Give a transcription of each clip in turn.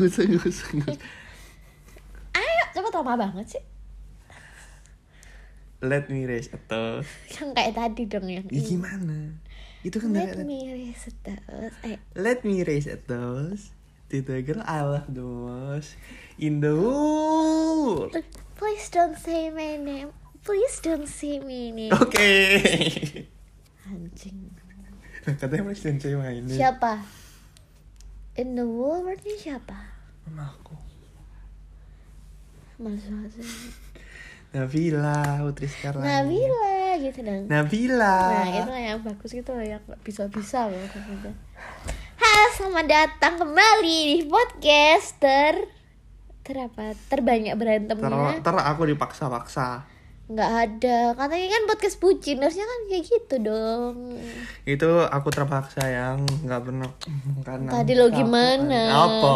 usah nggak usah. ayo cepet lama banget sih. Let me raise a toast yang kayak tadi dong yang ya ini. gimana? Itu kan let dari- me raise a toast eh. Let me raise a toast to the girl I love the most in the world. Please don't say my name. Please don't say my name. Oke anjing. Katanya presiden cewek ini siapa in the world berarti siapa? Mamaku maksudnya Nabila Putri Skarlani Nabila gitu dong. Nabila. Nah itu yang bagus gitu loh yang bisa-bisa loh maksudnya. Halo selamat datang kembali di podcast ter apa? Terbanyak ter, berantemnya ter aku dipaksa-paksa nggak ada katanya kan podcast bucin harusnya kan kayak gitu dong itu aku terpaksa yang nggak pernah karena tadi lo gimana apa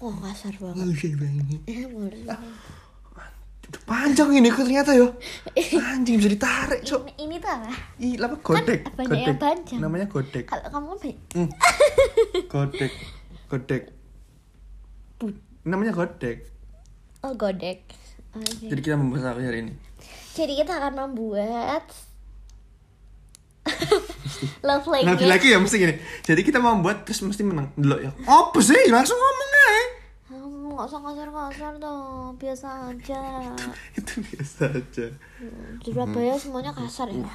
wah kasar banget. Eh. Udah panjang ini kok ternyata yo anjing bisa ditarik cok ini, ini tuh apa Ih, apa godek? Kan yang panjang. Namanya godek. kalau kamu kan godek. Godek. Bu- Namanya godek. oh godek Oke. Jadi kita membahas apa hari ini? Jadi kita akan membuat love Nanti language. lagi ya mesti gini. Jadi kita mau buat terus mesti menang. Dulu ya. Apa sih? Langsung ngomong aja. Hmm, nggak usah kasar-kasar dong, biasa aja. Itu biasa aja. Di Surabaya semuanya kasar ya.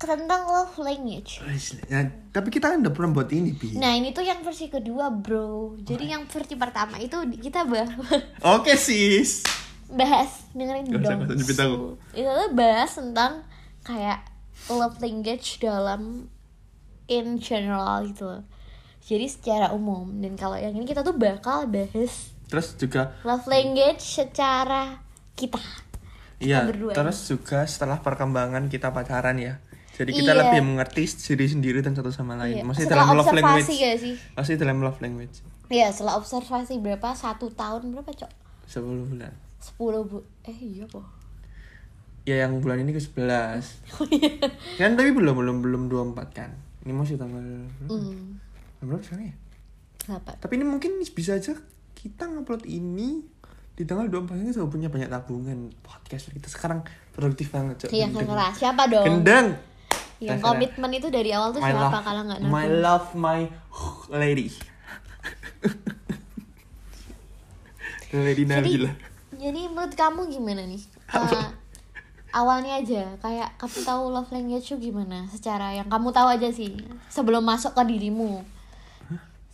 Tentang love language. Ya, tapi kita kan udah pernah buat ini, Bi. Nah ini tuh yang versi kedua bro. Jadi yang versi pertama itu kita bah- Oke, sis. Bahas dengerin Gak usah, dong. usah aku. Itu tuh bahas tentang kayak love language dalam in general gitu loh. Jadi secara umum dan kalau yang ini kita tuh bakal bahas Terus juga love language secara kita. Iya, berdua. terus juga setelah perkembangan kita pacaran ya. Jadi kita Iya. lebih mengerti diri sendiri dan satu sama lain. Iya. Masih Setelah dalam love language. gak sih? Masih dalam love language. Iya setelah observasi berapa satu tahun berapa cok? 10 bulan. 10 bu eh iya kok. Ya yang bulan ini ke 11. Oh iya. Kan tapi belum belum belum 24 kan. Ini masih tanggal Hmm. berapa sekarang ya? Kenapa? Tapi ini mungkin bisa aja kita ngupload ini di tanggal 24 ini sudah punya banyak tabungan podcast kita sekarang produktif banget Cok. Iya terserah siapa dong? Gendeng. Yang komitmen itu dari awal tuh My siapa love, kalau nggak my nabung? love, my lady. lady Nabila. Jadi menurut kamu gimana nih? Eh, awalnya aja kayak kamu tahu love language tuh gimana? Secara yang kamu tahu aja sih sebelum masuk ke dirimu.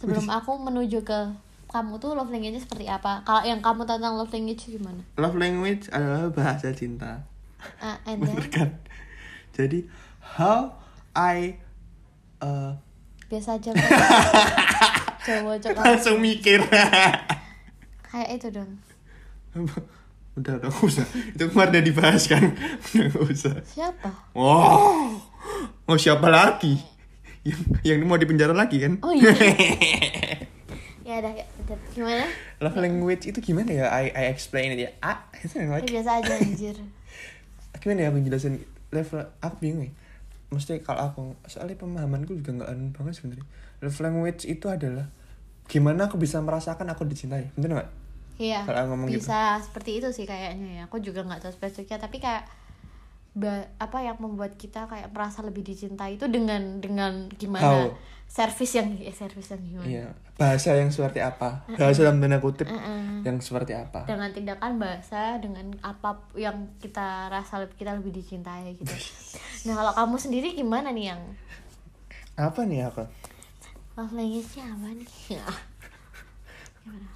Sebelum aku menuju ke kamu tuh love language seperti apa? Kalau yang kamu tahu tentang love language gimana? Love language adalah bahasa cinta. And then, Bener kan? Jadi how I uh, biasa aja cowok cowok langsung mikir. kayak itu dong udah udah nggak usah. Itu kemarin udah dibahas kan. Udah nggak usah. siapa Wow. Mau siapa lagi? Yang yang mau dipenjara lagi kan? oh iya ya udah ya gimana Love language itu gimana ya? I I explain it ya. Ah, biasa aja anjir gimana ya aku jelasin level aku bingung ya maksudnya kalau aku soalnya pemahamanku juga nggak anu banget sebenarnya love language itu adalah gimana aku bisa merasakan aku dicintai bener nggak Iya, Kalau ngomong gitu. bisa seperti itu sih kayaknya ya. Aku juga nggak tahu spesifiknya, tapi kayak ba- apa yang membuat kita kayak merasa lebih dicintai itu dengan dengan gimana How? servis yang eh, servis yang gimana iya bahasa yang seperti apa bahasa dalam tanda kutip yang seperti apa dengan tindakan bahasa dengan apa yang kita rasa lebih kita lebih dicintai gitu. Nah kalau kamu sendiri gimana nih yang apa nih aku love language-nya apa nih? Gimana?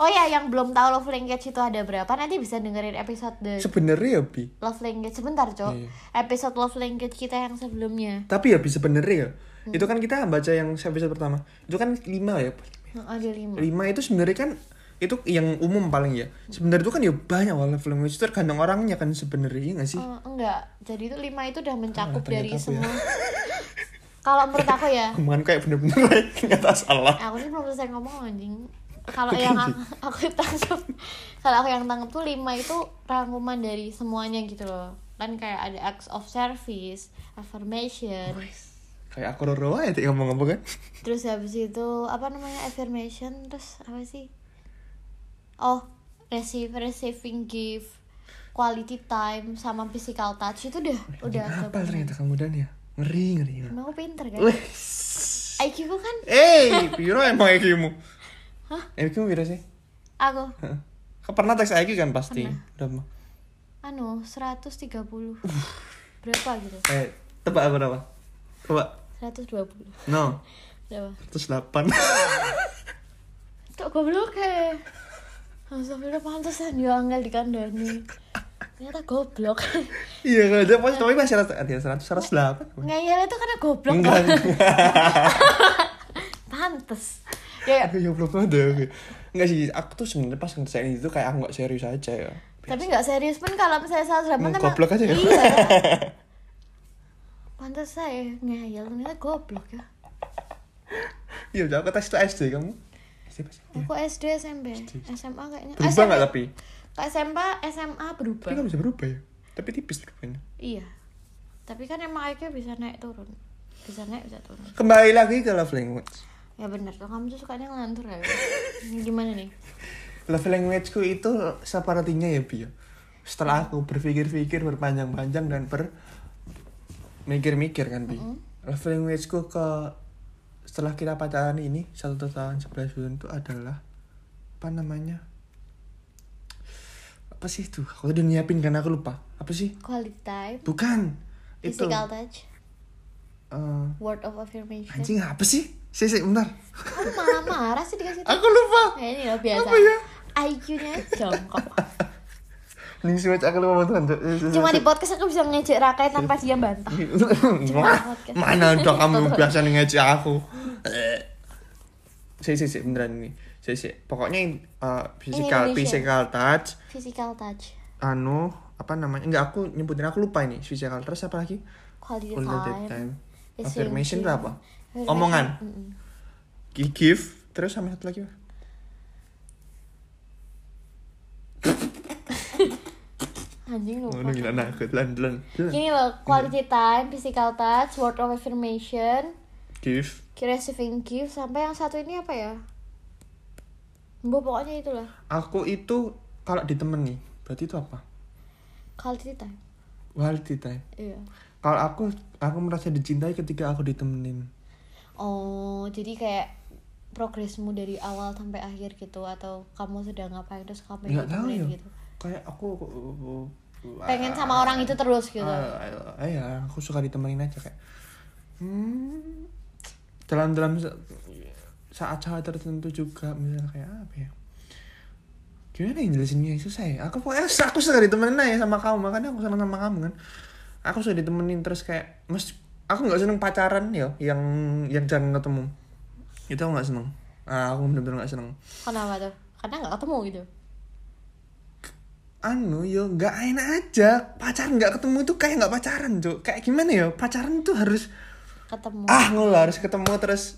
Oh ya, yang belum tahu love language itu ada berapa nanti bisa dengerin episode the sebenarnya ya bi. Love language. Sebentar cok. Iya. episode love language kita yang sebelumnya. Tapi ya bi sebenarnya ya itu kan kita baca yang episode pertama. Itu kan lima ya yang ada lima. Lima itu sebenarnya kan itu yang umum paling ya. Sebenarnya itu kan ya banyak love language itu tergantung orangnya kan sebenarnya iya nggak sih? Eh, enggak. Jadi itu lima itu udah mencakup ternyata dari ya. semua. Kalau menurut aku ya. Omongan kayak bener-bener ternyata salah. Aku ini belum selesai ngomong anjing kalau yang aku, aku tangkap kalau aku yang tangkap tuh lima itu rangkuman dari semuanya gitu loh. Kan kayak ada acts of service affirmation. Kayak aku roro aja tuh ngomong-ngomong kan. Terus habis itu apa namanya affirmation? Terus apa sih? Oh receive receiving gift quality time sama physical touch. Itu udah udah apa ternyata kamu dan ya? Ngeri ngeri emang aku pinter kan. IQ ku kan? Eh piro emang IQ mu Hah? IQ piro sih. Aku. Kau pernah tes IQ kan pasti? Berapa anu 130 berapa gitu? Eh tebak aku berapa? Tebak 120 no. Berapa? 108 Tok goblok ya Astagfirullah pantesan ya angel dikandani Ternyata goblok. Iya kalau dia pasti tapi masih ada seratus seratus delapan. Ngeyel itu karena goblok. Enggak. Pantes Ya aku ya belum ada. Oke enggak sih aku tuh sebenarnya pas ngerjain itu kayak aku nggak serius aja ya. Tapi gak serius pun kalau misalnya salah Mau emang goblok aja ya? Iya. Pantes saya ngeyel ternyata goblok ya. Iya udah aku tes itu SD kamu? SD pas. Aku SD SMP SMA kayaknya. Berubah nggak tapi? Ke SMP SMA berubah? Tapi kan bisa berubah ya. Tapi tipis berubahnya Iya. Tapi kan emang IQ bisa naik turun. Bisa naik bisa turun. Kembali lagi ke love language Ya bener tuh kamu tuh sukanya ngelantur ya? Ini Gimana nih? love language ku itu sepertinya ya Bi ya. setelah aku berpikir-pikir berpanjang-panjang dan ber mikir-mikir kan bi. Love language ku ke setelah kita pacaran ini satu tahun 11 bulan itu adalah apa namanya? Apa sih itu? Aku tadi nyiapin kan aku lupa. Apa sih? Quality time. Bukan. Itu. Physical touch. Eh, Word of affirmation. Anjing apa sih sih sih bentar. Kamu malah marah sih dikasih tahu. Aku lupa. Ya ini loh biasa. Apa ya? IQ-nya jongkok. Nih sih aku lupa tuh Cuma di podcast aku bisa ngejek Rakai tanpa dia bantah. Mana udah kamu biasa ngejek aku? Sih sih sih beneran ini. Sih sih pokoknya uh, physical physical touch. Physical touch. Anu apa namanya? Enggak aku nyebutin aku lupa ini. Physical touch apa lagi? Quality quality time. time. Affirmation. itu apa omongan. Mm-mm. Gi- give terus sama satu lagi apa? Anjing lupa. Gila nah kelan Gini loh Quality time Physical touch Word of affirmation. Give. Receiving gift Sampai yang satu ini apa ya? Mbak pokoknya itulah aku itu kalau ditemani berarti itu apa? Quality time. Quality time. Iya. Kalau aku aku merasa dicintai ketika aku ditemenin Oh, jadi kayak progresmu dari awal sampai akhir gitu atau kamu sedang ngapain terus kamu nggak tahu ya. gitu. kayak aku Pengen sama orang itu terus gitu. Ah, ah, ya aku suka ditemenin aja kayak hmm, dalam dalam saat-saat tertentu juga misalnya kayak apa ya? Gimana yang jelasinnya? Susah ya. Aku pokoknya aku suka ditemenin aja sama kamu makanya aku senang sama kamu kan? Aku suka ditemenin terus kayak mas aku nggak seneng pacaran ya yang yang jarang ketemu itu aku nggak seneng ah, aku bener-bener nggak seneng Kenapa tuh? Karena nggak ketemu gitu. anu yo nggak enak aja pacaran nggak ketemu itu kayak nggak pacaran cok kayak gimana ya pacaran tuh harus Ketemu. ah lah, harus ketemu terus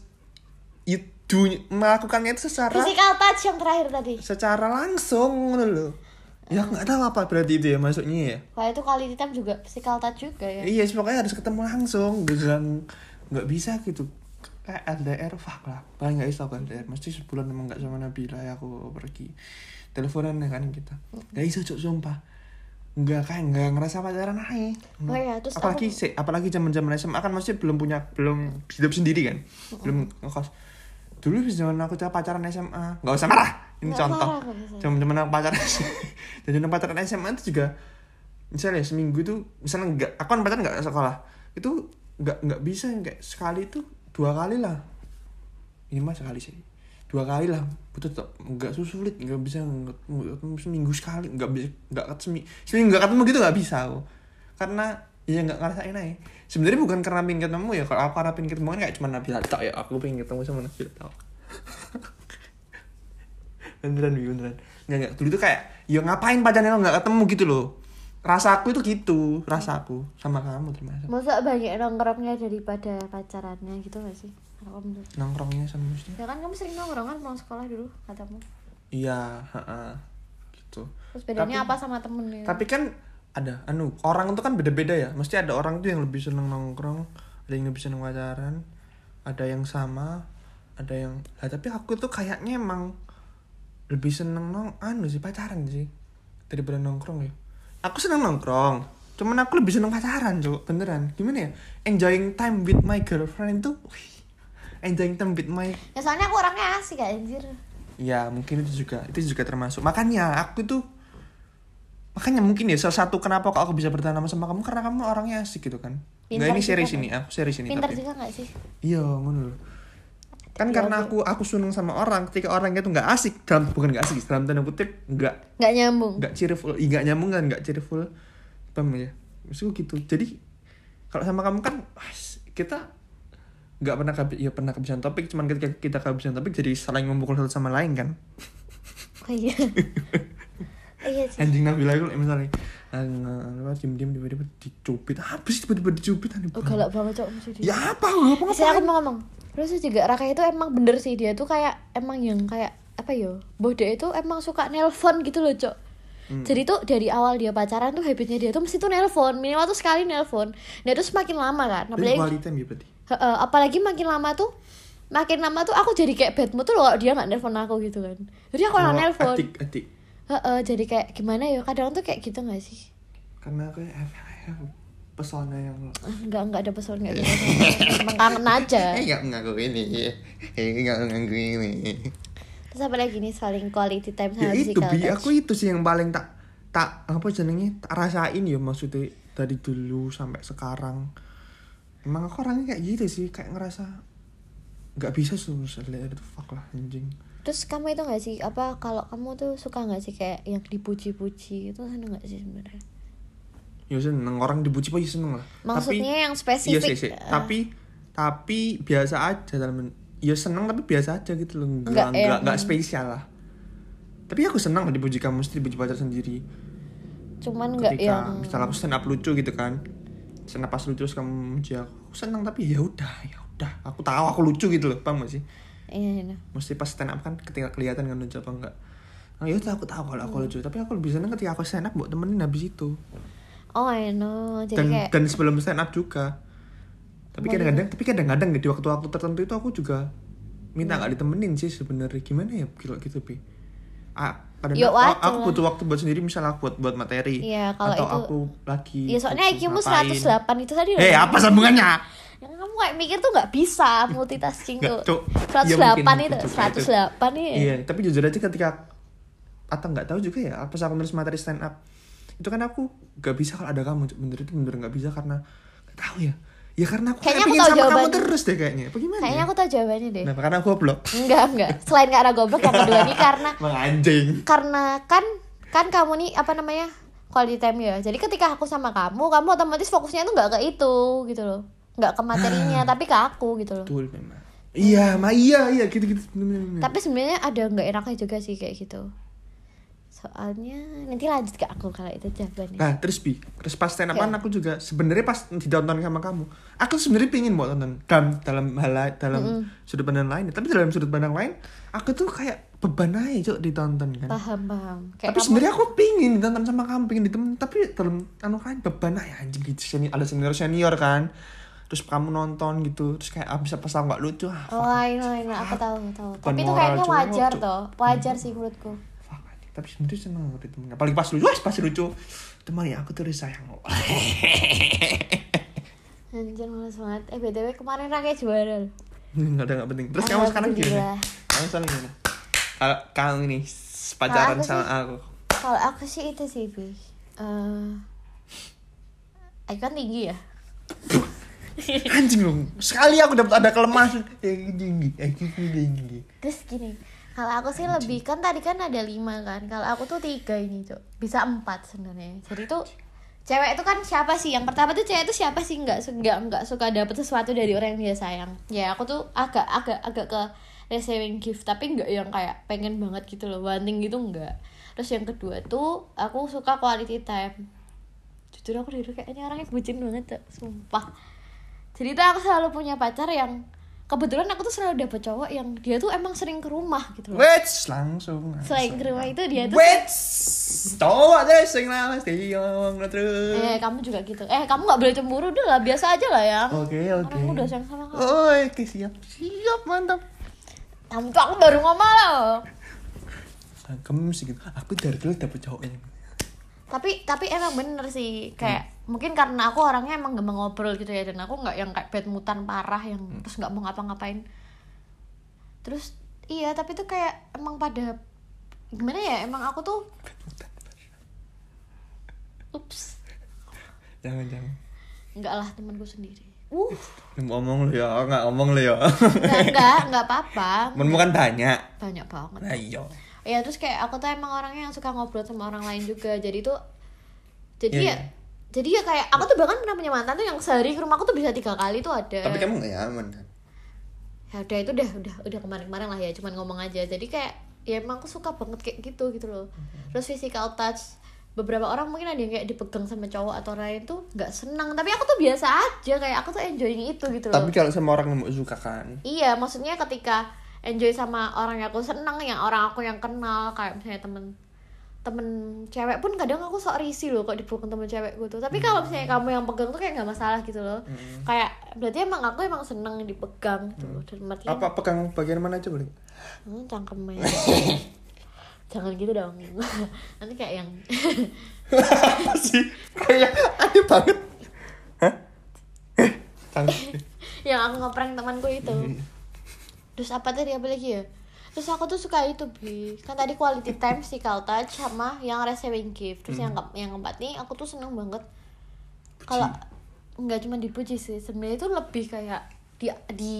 itu melakukannya itu secara Physical touch yang terakhir tadi. secara langsung loh ya nggak tahu apa berarti itu ya masuknya ya. Kalau itu quality time juga physical touch juga ya. iya sih, pokoknya harus ketemu langsung dengan nggak bisa gitu. Kayak LDR fuck lah. Paling nggak bisa LDR mesti sebulan emang nggak sama Nabila ya aku pergi. Teleponan ya kan kita. Nggak bisa cok sumpah. Nggak kayak nggak ngerasa pacaran aja Oh iya, terus apalagi aku- se- apalagi zaman zaman SMA kan masih belum punya belum hidup sendiri kan. Belum ngekos. Dulu zaman aku pacaran SMA nggak usah marah. Ini Nggak contoh. zaman zaman aku pacaran dan zaman pacaran SMA itu juga misalnya seminggu itu misalnya nggak aku kan pacaran nggak sekolah itu nggak nggak bisa kayak sekali itu dua kali lah. Ini mah sekali sih. Dua kali lah betul tetap nggak sulit nggak bisa nggak seminggu sekali nggak bisa nggak ketemu seminggu, nggak ketemu gitu nggak bisa aku. Karena ya nggak ngerasain aja. Sebenarnya bukan karena pengen ketemu ya kalau aku karena pengen ketemu kan kayak cuma Nabila tok ya aku pengen ketemu sama Nabila tok beneran beneran nggak dulu tuh kayak ya ngapain pacarnya lo nggak ketemu? Gitu loh. Rasa aku itu gitu. Rasa aku sama kamu termasuk Masa banyak nongkrongnya daripada pacarannya gitu gak sih? Kalau kamu tuh. nongkrongnya sama mesti Ya kan kamu sering nongkrong kan pulang sekolah dulu katamu. iya ha-ha, gitu. Terus bedanya Tapi- apa sama temennya? tapi kan ada anu orang itu kan beda-beda ya. Mesti ada orang tuh yang lebih seneng nongkrong ada yang lebih seneng pacaran ada yang sama ada yang lah tapi aku tuh kayaknya emang lebih seneng nong anu sih pacaran sih. Daripada nongkrong ya. Aku seneng nongkrong cuman aku lebih seneng pacaran cuk. Beneran. Gimana ya? Enjoying time with my girlfriend itu wih, enjoying time with my ya soalnya aku orangnya asik anjir. Ya mungkin itu juga itu juga termasuk. Makanya aku tuh makanya mungkin ya salah satu kenapa kok aku bisa bertahan lama sama kamu karena kamu orangnya asik gitu kan. Pintar Nggak ini juga serius kan? ini aku serius ini pinter tapi juga gak sih? Iya ngono loh kan Tapi karena aku- aku seneng sama orang ketika orang itu nggak asik dalam bukan nggak asik dalam tanda kutip nggak nggak nyambung. nggak cheerful nggak nyambung kan nggak cheerful paham ya maksudku gitu. Jadi kalau sama kamu kan kita nggak pernah ya pernah kehabisan topik cuman ketika kita kehabisan topik jadi saling memukul satu sama lain kan? Oh iya. Iya sih. Anjing Nabila itu misalnya lewat diem diem tiba-tiba dicubit sih tiba-tiba dicubit aneh oh galak banget. cok ya apa apa Sih aku mau ngomong Terus juga Raka itu emang bener sih dia tuh kayak emang yang kayak apa yo Bode itu emang suka nelpon gitu loh cok. Hmm. Jadi tuh dari awal dia pacaran tuh habitnya dia tuh mesti tuh nelpon Minimal tuh sekali nelpon. Nah itu semakin lama kan Apalagi, quality time ya berarti? Heeh, apalagi makin lama tuh Makin lama tuh aku jadi kayak bad mood tuh loh kalau dia gak nelpon aku gitu kan. Jadi aku Oh, malah nelpon. adik adik Heeh, Jadi kayak gimana ya Kadang tuh kayak gitu gak sih? Karena aku ya, ya, pesona yang Enggak, enggak ada pesan enggak ada Emang kangen aja. Eh nggak ngaku ini. Eh nggak ngaku ini. Terus apa lagi nih saling quality time ya sama itu physical bi. touch? aku itu sih yang paling tak tak apa jenenge tak rasain ya maksudnya dari dulu sampai sekarang. Emang aku orangnya kayak gitu sih kayak ngerasa nggak bisa lihat itu fuck lah anjing. Terus kamu itu gak sih apa kalau kamu tuh suka gak sih kayak yang dipuji-puji itu seneng gak sih sebenarnya? Ya seneng. Orang dipuji-puji seneng lah. Maksudnya yang iya spesifik. sih, sih. eh, tapi tapi biasa aja dalam ya seneng tapi biasa aja gitu loh. Nggak Nggak nggak, yang- nggak spesial lah. Tapi aku senang lah dipuji kamu mesti dipuji pacar sendiri. Cuman nggak ketika yang misalnya aku stand up lucu gitu kan. Stand up pas lucu terus kamu muji aku. Aku senang tapi ya udah ya udah. Aku tahu aku lucu gitu loh paham gak sih? Iya, iya. mesti pas stand up kan ketika kelihatan kan lucu apa enggak nah, ya udah aku tahu kalau aku lucu. Tapi aku lebih senang ketika aku stand up buat temenin habis itu Oh I know Jadi dan kayak dan sebelum stand up juga tapi Boleh. kadang-kadang tapi kadang-kadang di waktu-waktu tertentu itu aku juga minta Iya. nggak ditemenin sih sebenarnya gimana ya kalau gitu pi ah kadang Ya, aku, aku butuh waktu buat sendiri misalnya aku buat buat materi Iya, kalau atau itu- aku lagi Ya soalnya IQ-mu ngapain. 108 itu tadi eh apa sambungannya Yang kamu kayak mikir tuh gak bisa multitasking Nggak, tuh. 108 Iya, mungkin, itu, juga. 108 nih. Iya, tapi jujur aja ketika atau nggak tahu juga ya pas aku nulis materi stand up itu kan aku nggak bisa kalau ada kamu bener itu bener nggak bisa karena nggak tahu ya. Ya karena aku Kayaknya kayak aku sama kamu jawabannya. terus deh kayaknya. Apa gimana Kayaknya ya? aku tahu jawabannya deh. Kenapa? karena aku goblok. Enggak, enggak. Selain karena goblok yang kedua nih karena anjing. Karena kan kan kamu nih apa namanya quality time ya. Jadi ketika aku sama kamu kamu otomatis fokusnya tuh nggak ke itu gitu loh. Nggak ke materinya tapi ke aku gitu loh. Betul memang. Iya ma iya iya gitu gitu tapi sebenarnya ada nggak enaknya juga sih kayak gitu soalnya nanti lanjut ke aku kalau itu jawabannya. Nah terus bi, terus pas stand up aku juga sebenarnya pas ditonton sama kamu, aku sebenarnya pingin mau tonton dalam dalam hal dalam sudut pandang lain, tapi dalam sudut pandang lain, aku tuh kayak beban aja cok ditonton kan. paham paham. Kayak tapi kamu sebenarnya aku pingin ditonton sama kamu, pingin ditemen, tapi dalam anu kan beban aja anjing gitu. Senior, ada senior senior kan, terus kamu nonton gitu, terus kayak ah, bisa pas aku nggak lucu, ah, oh I know. aku tahu tahu tapi itu kayaknya wajar toh wajar sih menurutku. Tapi sebenarnya seneng aku ditemen, apalagi pas lucu, pas lucu, teman ya aku terus sayang. anjir males banget. Eh btw kemarin Raka juara nggak ada nggak penting. Terus kamu sekarang gimana? Kamu sekarang gimana? Kalau kamu ini pacaran aku sama sih- aku. kalau aku sih itu sih eh aku kan tinggi ya. Anjing dong sekali aku dapat ada kelemahan. Eh tinggi. Eh tinggi tinggi. Terus gini kalau aku sih lebih kan tadi kan ada lima kan. Kalau aku tuh tiga ini tuh bisa empat sebenarnya. Jadi tuh cewek itu kan siapa sih? Yang pertama tuh cewek itu siapa sih? Nggak nggak nggak suka dapet sesuatu dari orang yang dia sayang. Ya aku tuh agak agak agak ke receiving gift tapi nggak yang kayak pengen banget gitu loh. Wanting gitu nggak. Terus yang kedua tuh aku suka quality time. Jujur aku dulu kayaknya orangnya bucin banget tuh sumpah. Jadi tuh aku selalu punya pacar yang kebetulan aku tuh selalu dapet cowok yang dia tuh emang sering ke rumah gitu loh Wait, langsung. selain ke rumah itu dia tuh Wait, cowok deh sing yang terus. eh kamu juga gitu eh kamu nggak boleh cemburu dulu lah biasa aja lah ya Oke, oke. orang udah sayang sama kamu Oh, oke siap. Siap, mantap. kamu tuh aku baru ngomong loh kamu mesti gitu. Aku dari dulu dapet cowok yang tapi tapi emang bener sih. Kayak mungkin karena aku orangnya emang gampang ngobrol gitu ya dan aku nggak yang kayak bad mutan parah yang terus nggak mau ngapa-ngapain. Terus iya tapi tuh kayak emang pada gimana ya emang aku tuh ups. Jangan jangan. nggak lah temanku sendiri. Uh Ngomong lu ya, nggak ngomong lu ya. nggak nggak nggak apa-apa. Kan banyak. banyak banget. Nah, iya. Ya terus kayak aku tuh emang orangnya yang suka ngobrol sama orang lain juga jadi tuh jadi Iya, ya iya. jadi ya kayak aku tuh bahkan pernah punya mantan tuh yang sehari ke rumahku tuh bisa tiga kali tuh ada Tapi kamu nggak nyaman kan? ya udah itu udah udah udah kemarin-kemarin lah ya cuman ngomong aja jadi kayak ya emang aku suka banget kayak gitu gitu loh Mhm. terus physical touch beberapa orang mungkin ada yang kayak dipegang sama cowok atau lain tuh nggak senang tapi aku tuh biasa aja kayak aku tuh enjoying itu gitu loh Tapi kalau sama orang yang suka kan. iya maksudnya ketika enjoy sama orang yang aku seneng yang orang aku yang kenal. Kayak misalnya temen temen cewek pun kadang aku sok risih loh kok dipukul temen cewekku tuh tapi kalau misalnya kamu yang pegang tuh kayak nggak masalah gitu loh. Kayak berarti emang aku emang seneng dipegang gitu loh dan artian Apa pegang bagian mana? Aja boleh? hmm, cangkemnya jangan gitu dong. Nanti kayak yang Apa sih? Kayak aneh banget. Hah? Eh, yang aku ngeprank temanku itu terus apa tadi apa lagi ya? Terus aku tuh suka itu bi. Kan tadi quality time physical touch sama yang receiving gift. Terus yang ke- yang keempat nih aku tuh seneng banget. Kalau nggak cuma dipuji sih sebenarnya itu lebih kayak di di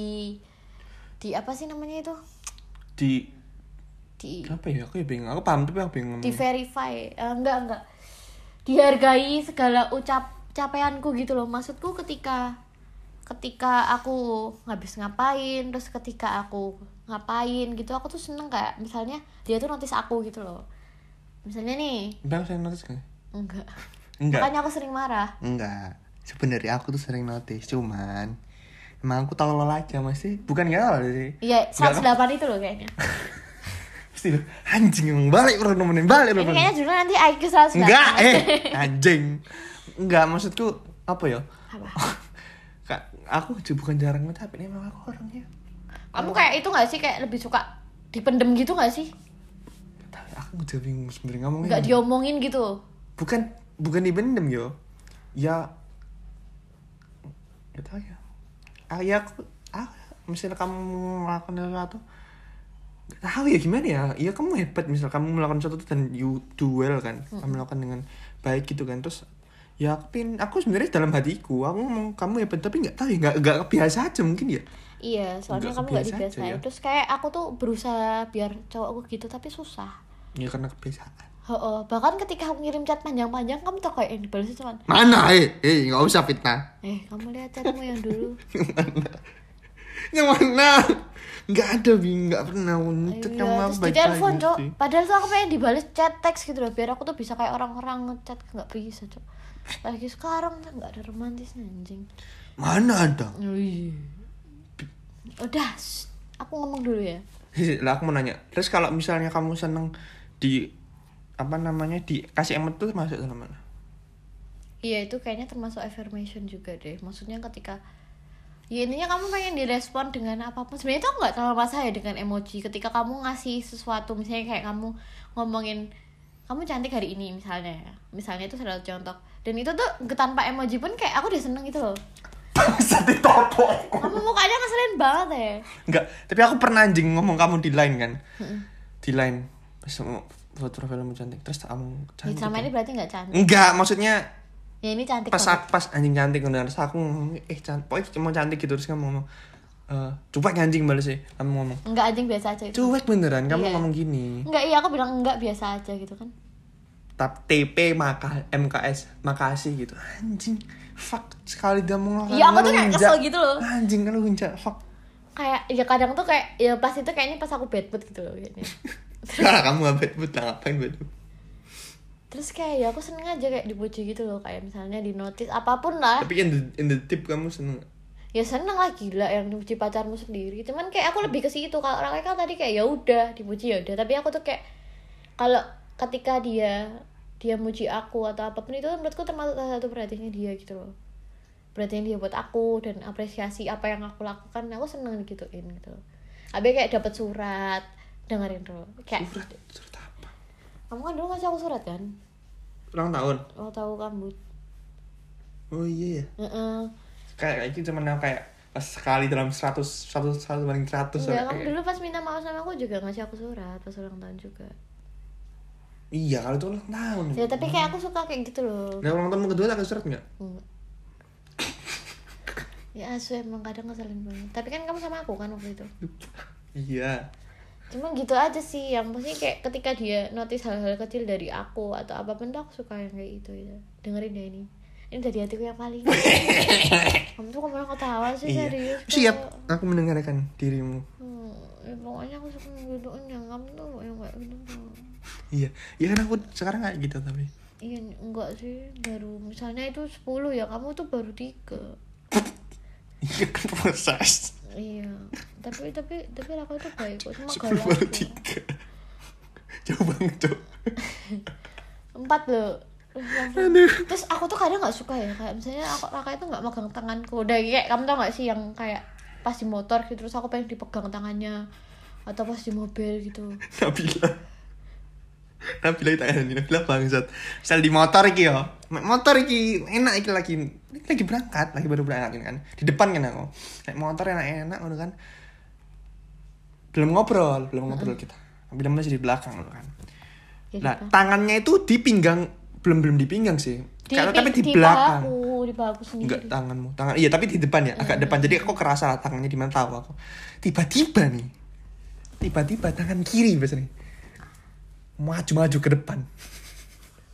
di apa sih namanya itu? Di di apa ya? Aku ya bingung. Aku paham tapi aku bingung. di verify. Eh, enggak enggak dihargai segala ucap capaianku gitu loh. Maksudku ketika ketika aku ngabis ngapain terus ketika aku ngapain gitu aku tuh seneng kayak misalnya dia tuh notice aku gitu loh misalnya nih Bang, saya notice kan? enggak Enggak. makanya aku sering marah Enggak. Sebenarnya aku tuh sering notice, cuman emang aku tolol aja masih. Bukan gak tolol sih. iya Enggak, 108 itu loh kayaknya Pasti anjing emang balik bro nemenin balik ini bro. kayaknya judulnya nanti IQ 108 Enggak, eh anjing. Enggak, maksudku apa ya? apa aku juga bukan jarang ngucapin emang aku orangnya. kamu kayak itu gak sih kayak lebih suka dipendem gitu gak sih Tapi aku juga bingung sebenarnya ngomongnya. nggak diomongin gitu Bukan bukan dibendem yo. Ya Gak tau ya. Ah, ya aku, ah, misalnya kamu melakukan sesuatu Gak tahu ya gimana ya Iya kamu hebat misal kamu melakukan sesuatu dan you do well kan Kamu melakukan dengan baik gitu kan Terus ya aku pin aku sebenarnya dalam hatiku aku ngomong kamu hebat tapi nggak tahu ya nggak nggak kebiasa aja mungkin ya? Iya, soalnya Nggak kamu nggak dibiasain. ya. Terus kayak aku tuh berusaha biar cowokku gitu tapi susah. ya karena kebiasaan. Oh, bahkan ketika aku ngirim chat panjang-panjang kamu tuh kayak yang dibalas cuman mana eh? Eh nggak usah fitnah. Eh kamu lihat chatmu yang dulu. Yang mana? Nggak ada bi. Nggak pernah. Iya, kamu apa di telepon cok. padahal tuh aku pengen dibalas chat teks gitu loh biar aku tuh bisa kayak orang-orang ngechat nggak bisa cok lagi sekarang tuh nggak ada romantisnya anjing mana ada udah shh. aku ngomong dulu ya lah aku mau nanya terus kalau misalnya kamu seneng di apa namanya dikasih emot tuh masuk dalam mana Iya itu kayaknya termasuk affirmation juga deh. Maksudnya ketika ya intinya kamu pengen direspon dengan apa pun. Sebenarnya itu nggak terlalu masalah ya dengan emoji. Ketika kamu ngasih sesuatu, misalnya kayak kamu ngomongin kamu cantik hari ini misalnya, ya. misalnya itu salah satu contoh. Dan itu tuh tanpa emoji pun kayak aku udah seneng gitu loh. bisa ditopo Kamu mukanya ngeselin banget ya. Enggak, tapi aku pernah anjing ngomong kamu di line kan di line foto profilmu cantik terus kamu Ya, cantik selama kan? ini berarti nggak cantik. enggak maksudnya Ya ini cantik pas banget. pas anjing cantik kan terus aku ngomong eh cantik pokoknya cuma cantik gitu terus kamu ngomong eh cuek anjing balas sih kamu ngomong Enggak anjing biasa aja itu. cuek beneran kamu Iya. ngomong gini Enggak iya aku bilang enggak biasa aja gitu kan. Tap TP maka MKS makasih gitu. Anjing fuck sekali dia mau Iya, aku tuh kayak kesel gitu loh. anjing kan lu hunjak fuck. Kayak ya kadang tuh kayak ya pas itu kayaknya pas aku bad mood gitu loh kayaknya. Nah, kamu ngabet betah ngapain betul terus kayak ya aku seneng aja kayak dipuji gitu loh kayak misalnya di notice apa pun lah. Tapi in the in the tip kamu seneng ya seneng lah gila yang dipuji pacarmu sendiri. Cuman kayak aku lebih ke situ kalau orang kan tadi kayak ya udah dipuji ya udah. Tapi aku tuh kayak kalau ketika dia dia muji aku atau apa pun itu menurutku termasuk salah satu perhatiannya dia gitu loh. Perhatian dia buat aku dan apresiasi apa yang aku lakukan aku seneng gituin gitu loh. Kayak dapat surat dengerin dulu. Kayak surat? Surat apa? Kamu kan dulu ngasih aku surat kan? Ulang tahun? Oh tahu rambut. Oh iya ya Heeh. kayak kayak gitu cuman yang kayak pas sekali dalam 100 satu satu banding 100 Iya, kayak- kamu dulu pas minta maaf sama aku juga ngasih aku surat pas ulang tahun juga. Iya kalau itu ulang tahun Ya tapi kayak aku suka kayak gitu loh. nah ulang tahun kedua ada surat nggak Enggak. Ya asu emang kadang ngeselin banget. Tapi kan kamu sama aku kan waktu itu. iya Cuma gitu aja sih yang pasti kayak ketika dia notice hal-hal kecil dari aku atau apa pun tuh aku suka yang kayak gitu ya. Dengerin deh ini. Ini dari hatiku yang paling. kamu tuh kemarin ketawa sih iya serius. siap kok. aku mendengarkan dirimu Hmm, ya pokoknya aku suka ngegituin yang kamu tuh yang kayak gitu. Iya. Iya kan aku sekarang kayak gitu tapi. Iya enggak sih. Baru misalnya itu 10 ya kamu tuh baru tiga. Iya kan proses. Iya. Tapi tapi tapi aku tuh baik kok cuma sepuluh baru tiga. Jauh banget tuh empat loh. Aduh. Terus aku tuh kadang nggak suka ya kayak misalnya aku Raka itu nggak megang tanganku udah kayak kamu tau gak sih yang kayak pas di motor gitu terus aku pengen dipegang tangannya atau pas di mobil gitu. Nabila Nabila itu ada nih Nabila bangsat? Misal di motor iki yo. Motor iki enak iki lagi ini lagi berangkat lagi baru berangkat ini kan. Di depan kan aku. Naik motor enak-enak ngono kan. Belum ngobrol belum ngobrol kita. Nabila masih di belakang loh kan. Nah tangannya itu di pinggang belum belum di pinggang sih. Di, Karena- tapi di, di belakang. di bahu sendiri. Enggak tanganmu. Tangan iya tapi di depan ya agak depan. Jadi aku kerasa lah tangannya di mana tahu aku. Tiba-tiba nih. Tiba-tiba tangan kiri biasanya maju-maju ke depan.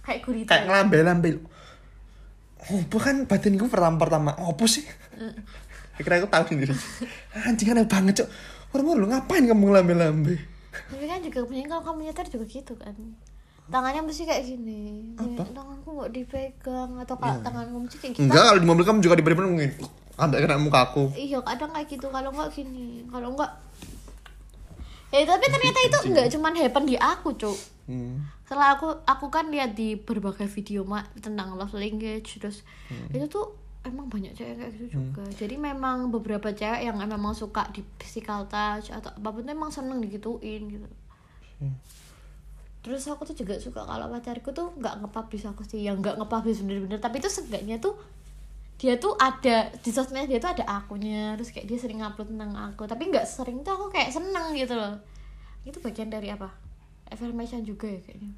Kayak gurita kayak ngelambe-lambe. Oh bukan batinku pertama-pertama apa sih? Akhirnya aku tahu sendiri. Anjing aneh banget cok. Orang lu ngapain kamu ngelambe-lambe? Tapi kan juga mending kalau kamu nyetir juga gitu kan. Tangannya mesti kayak gini. Apa? Tanganku nggak dipegang atau kalau tanganku mesti kayak gitu. Enggak kalau di mobil kamu juga di depan mungkin ada kena muka aku. Iya kadang kayak gitu. Kalau nggak gini kalau nggak ya tapi ternyata itu nggak cuman happen di aku cuk. Hmm. setelah aku aku kan lihat di berbagai video mak tentang love language terus itu tuh emang banyak cewek kayak gitu juga. Jadi memang beberapa cewek yang memang suka di physical touch atau apa pun tuh emang seneng digituin gitu. Hmm. terus aku tuh juga suka kalau pacarku tuh nggak nge-publish aku sih. Yang nggak nge-publish bener-bener tapi itu seenggaknya tuh dia tuh ada di sosmed dia tuh ada akunnya terus kayak dia sering upload tentang aku. Tapi nggak sering tuh aku kayak seneng gitu loh. Itu bagian dari apa? Affirmation juga ya kayaknya.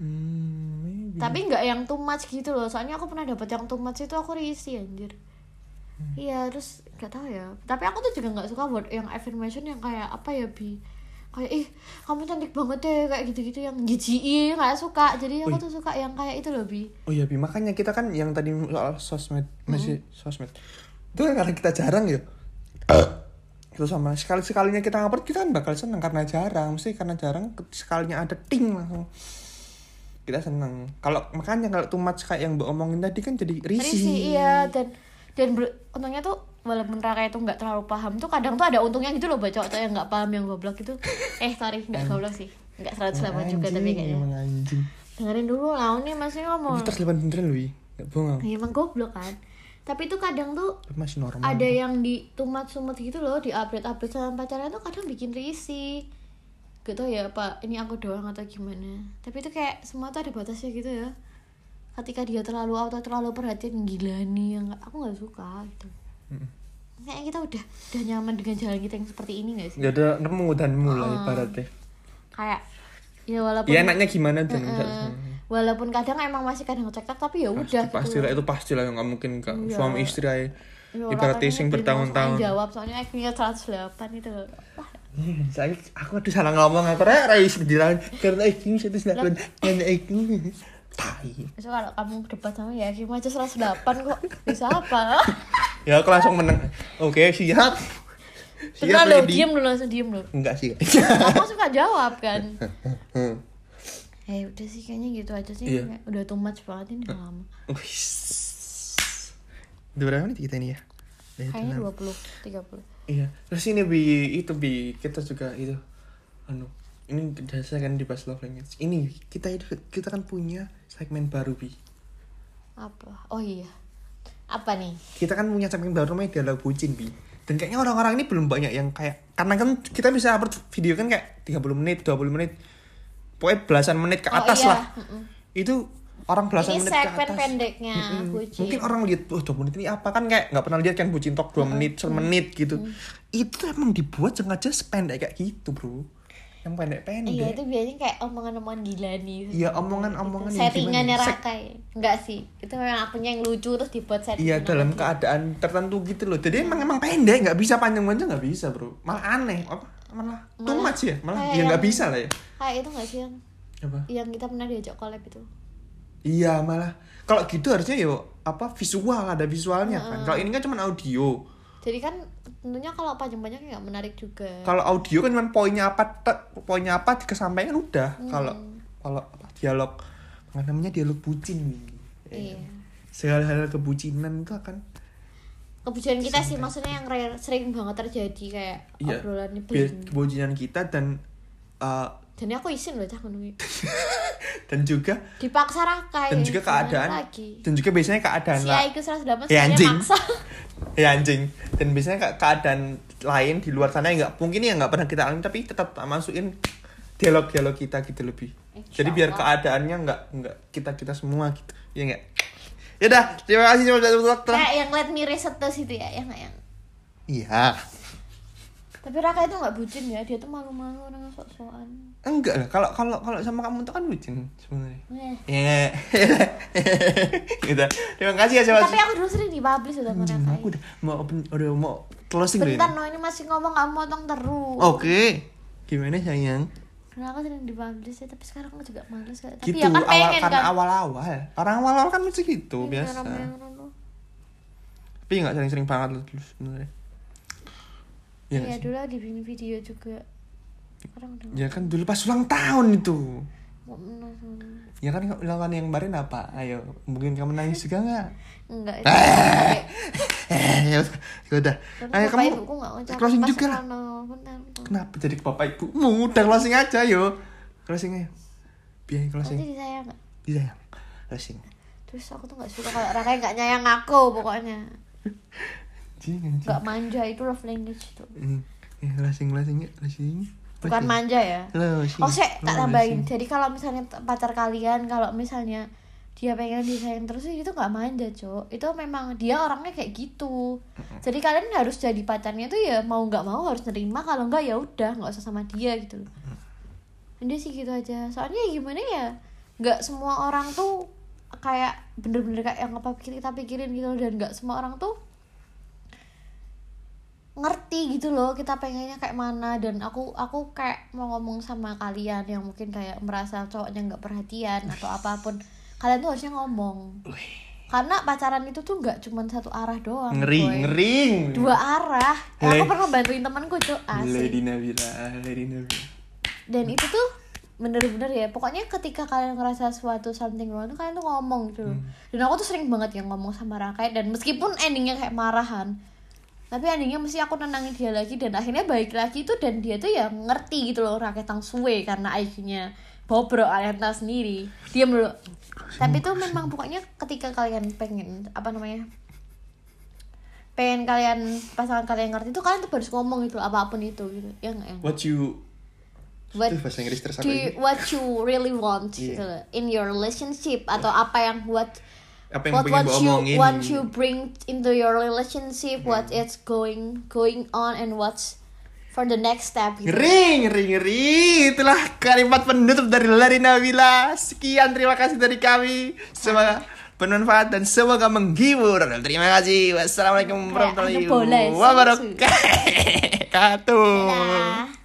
Hmm, maybe. tapi nggak yang too much gitu loh. Soalnya aku pernah dapat yang too much itu aku risih anjir. Iya terus nggak tahu ya. Tapi aku tuh juga nggak suka buat yang affirmation yang kayak apa ya bi kayak ih kamu cantik banget deh kayak gitu-gitu yang jijik nggak suka jadi aku Wih. tuh suka yang kayak itu loh bi Oh iya, Bi, makanya kita kan yang tadi soal sosmed, masih sosmed. Itu kan karena kita jarang ya. Itu sama sekali sekalinya kita ngupload kita kan bakal seneng karena jarang, mesti karena jarang sekalinya ada ting langsung. Kita seneng. Kalau makanya kalau too much kayak yang mbak omongin tadi kan jadi risih. risih iya dan dan ber- untungnya tuh walaupun Raka itu nggak terlalu paham tuh kadang tuh ada untungnya gitu loh baca cowok yang nggak paham yang goblok itu eh sorry nggak goblok sih nggak 108 juga tapi kayaknya emang anjing. dengerin dulu lah ini masih ngomong Itu 108 beneran loh. Nggak bohong. Ya, emang goblok kan tapi itu kadang tuh Masih normal. ada yang di tumat sumut gitu loh di update update sama pacarnya tuh kadang bikin risih gitu ya pak ini aku doang atau gimana tapi itu kayak semua tuh ada batasnya gitu ya ketika dia terlalu atau terlalu perhatian gila nih yang aku nggak suka gitu. Kayaknya kita udah udah nyaman dengan jalan kita yang seperti ini gak sih? Nggak ada nemu dan mulai ibaratnya. kayak ya walaupun Ya enaknya gimana dan Eh, walaupun kadang emang masih kadang cekak tapi ya udah pasti gitu. lah itu pasti lah nggak mungkin kak Iya. suami istri aja. Ya, ibarat makanya sing bertahun-tahun. jawab soalnya IQ-nya 108 itu. Loh. Wah, saya aku aduh salah ngomong aku rek rais dilawan karena IQ sembilan karena IQ tai. Besok kalau kamu debat sama ya IQ aja 108 kok. Bisa apa ya aku langsung menang oke siap. Beneran siap lo lady diem dulu langsung diem lo enggak sih. Kamu suka jawab kan. Eh udah sih kayaknya gitu aja sih. Kayak udah too much banget ini udah lama. Udah berapa menit kita ini ya? Ya, kayaknya dalam- 20 30 Iya. Terus ini bi itu bi kita juga itu anu ini dasar kan dibahas love language. Ini kita itu kita kan punya segmen baru bi. apa? Oh iya apa nih Kita kan punya segmen baru namanya dialog bucin bi. Dan kayaknya orang-orang ini belum banyak yang kayak karena kan kita bisa upload video kan kayak 30 menit, 20 menit. Pokoknya belasan menit ke Oh, atas iya. lah. Mm-mm. Itu orang belasan ini menit ke atas. pendeknya Mm-mm. bucin Mungkin orang lihat, oh 2 menit ini apa kan kayak nggak pernah lihat kan bucin talk 2 menit, semenit gitu. Itu emang dibuat sengaja sependek kayak gitu, Bro. Yang pendek-pendek. Iya itu biasanya kayak omongan-omongan gila nih. Iya, omongan-omongan yang Settingannya gimana? Raka ya. Enggak sih. Itu memang akunya yang lucu terus dibuat settingan. Iya dalam dia. keadaan tertentu gitu loh. Jadi emang emang pendek, nggak bisa panjang-panjang nggak bisa bro. Malah aneh, apa? Malah too Malah much ya, malah ya nggak bisa lah ya. Kayak itu enggak sih yang Apa? yang kita pernah diajak collab itu. Iya malah kalau gitu harusnya yo apa visual ada visualnya kan. Kalau ini kan cuma audio. Jadi kan tentunya kalau panjang-panjang nggak menarik juga. Kalau audio kan cuma poinnya apa, poinnya apa kesampaian udah. Hmm. Kalau kalau apa, dialog, namanya dialog bucin nih. Iya. Segala hal kebucinan itu akan Kebucinan kita sih maksudnya yang rare, sering banget terjadi kayak iya, obrolan kebucinan kita dan uh, Dan aku isin loh cah dan juga Dipaksa Raka dan ya, juga keadaan lagi. dan juga biasanya keadaan Si lah Aiku 108 Ya, anjing. maksa. ya anjing. Dan biasanya ke- keadaan lain di luar sana yang nggak mungkin ya nggak pernah kita alami tapi tetap tak masukin dialog dialog kita gitu lebih. Insya jadi biar Allah. keadaannya nggak nggak kita kita semua gitu. Ya nggak? Ya udah terima kasih sudah dokter. Kayak yang let me reset situ ya, yang yang? Iya Tapi Raka itu nggak bucin ya, dia tuh malu-malu orang sok-sokan. enggak lah kalau kalau kalau sama kamu tuh kan bucin sebenarnya. Ya gitu. Terima kasih ya Tapi coba aku dulu sering dipublish udah sama Anjing, Raka. aku udah mau open udah mau closing Bentar no, ini masih ngomong kamu motong terus. oke. Gimana sayang? Karena aku sering dipublish ya, tapi sekarang aku juga males kayak. Tapi gitu ya kan awal pengen karena kan. awal-awal. Orang awal-awal kan mesti gitu Ini biasa. tapi nggak sering-sering banget loh sebenarnya ya, Iya sih? dulu lagi bikin video juga. Udah ya kan dulu pas ulang tahun itu. Ya kan ulang tahun yang kemarin apa? Ayo mungkin kamu nangis juga nggak? Enggak eh ya udah ya ayo kamu ibuku closing juga lah. kenapa jadi ke bapak ibumu? Udah closing aja yo. Closing ayo biar closing. Nanti disayang nggak? ya closing. Terus aku tuh nggak suka kalau Raka nggak nyayang aku pokoknya. anjing anjing Nggak manja itu love language tuh. Hmm, ya closing closing ya closing Bukan manja ya. Closing. Oh, saya tak Closing. tambahin. Jadi kalau misalnya pacar kalian kalau misalnya dia pengen disayang terus itu nggak manja, Cok. Itu memang dia orangnya kayak gitu. Jadi kalian harus jadi pacarnya tuh ya mau nggak mau harus nerima kalau nggak ya udah nggak usah sama dia gitu loh. Ini sih gitu aja. Soalnya ya gimana ya? nggak semua orang tuh kayak bener-bener kayak yang apa pikir- kita pikirin gitu loh dan nggak semua orang tuh ngerti gitu loh kita pengennya kayak mana dan aku aku kayak mau ngomong sama kalian yang mungkin kayak merasa cowoknya nggak perhatian atau apa pun kalian tuh harusnya ngomong. Karena pacaran itu tuh nggak cuma satu arah doang ngeri boy. ngeri. Dua arah. Le- aku pernah bantuin temanku cok asik. Lady Nabila Lady Nabila dan itu tuh bener-bener ya pokoknya ketika kalian ngerasa suatu something wrong tuh kalian tuh ngomong gitu loh. dan aku tuh sering banget yang ngomong sama Rakai dan meskipun endingnya kayak marahan tapi endingnya mesti aku nenangin dia lagi dan akhirnya baik lagi tuh dan dia tuh ya ngerti gitu loh Rakai tang suwe karena IQ-nya bobrok kalian tahu sendiri. Diam dulu tapi tuh memang pokoknya ketika kalian pengen apa namanya pengen kalian pasangan kalian ngerti tuh kalian tuh harus ngomong gitu apa pun itu gitu ya nggak yang what you What- Itu bahasa Inggris terus apa do you- what you really want Iya. gitu loh, in your relationship atau apa yang what apa yang what pengen what gua you omongin want you bring into your relationship what it's going going on and what's for the next step gitu. Ngeri, ngeri, ngeri. Itulah kalimat penutup dari Lari Nabila. Sekian terima kasih dari kami. Semoga bermanfaat dan semoga menghibur. Terima kasih. Wassalamualaikum Kayak warahmatullahi ya, wabarakatuh.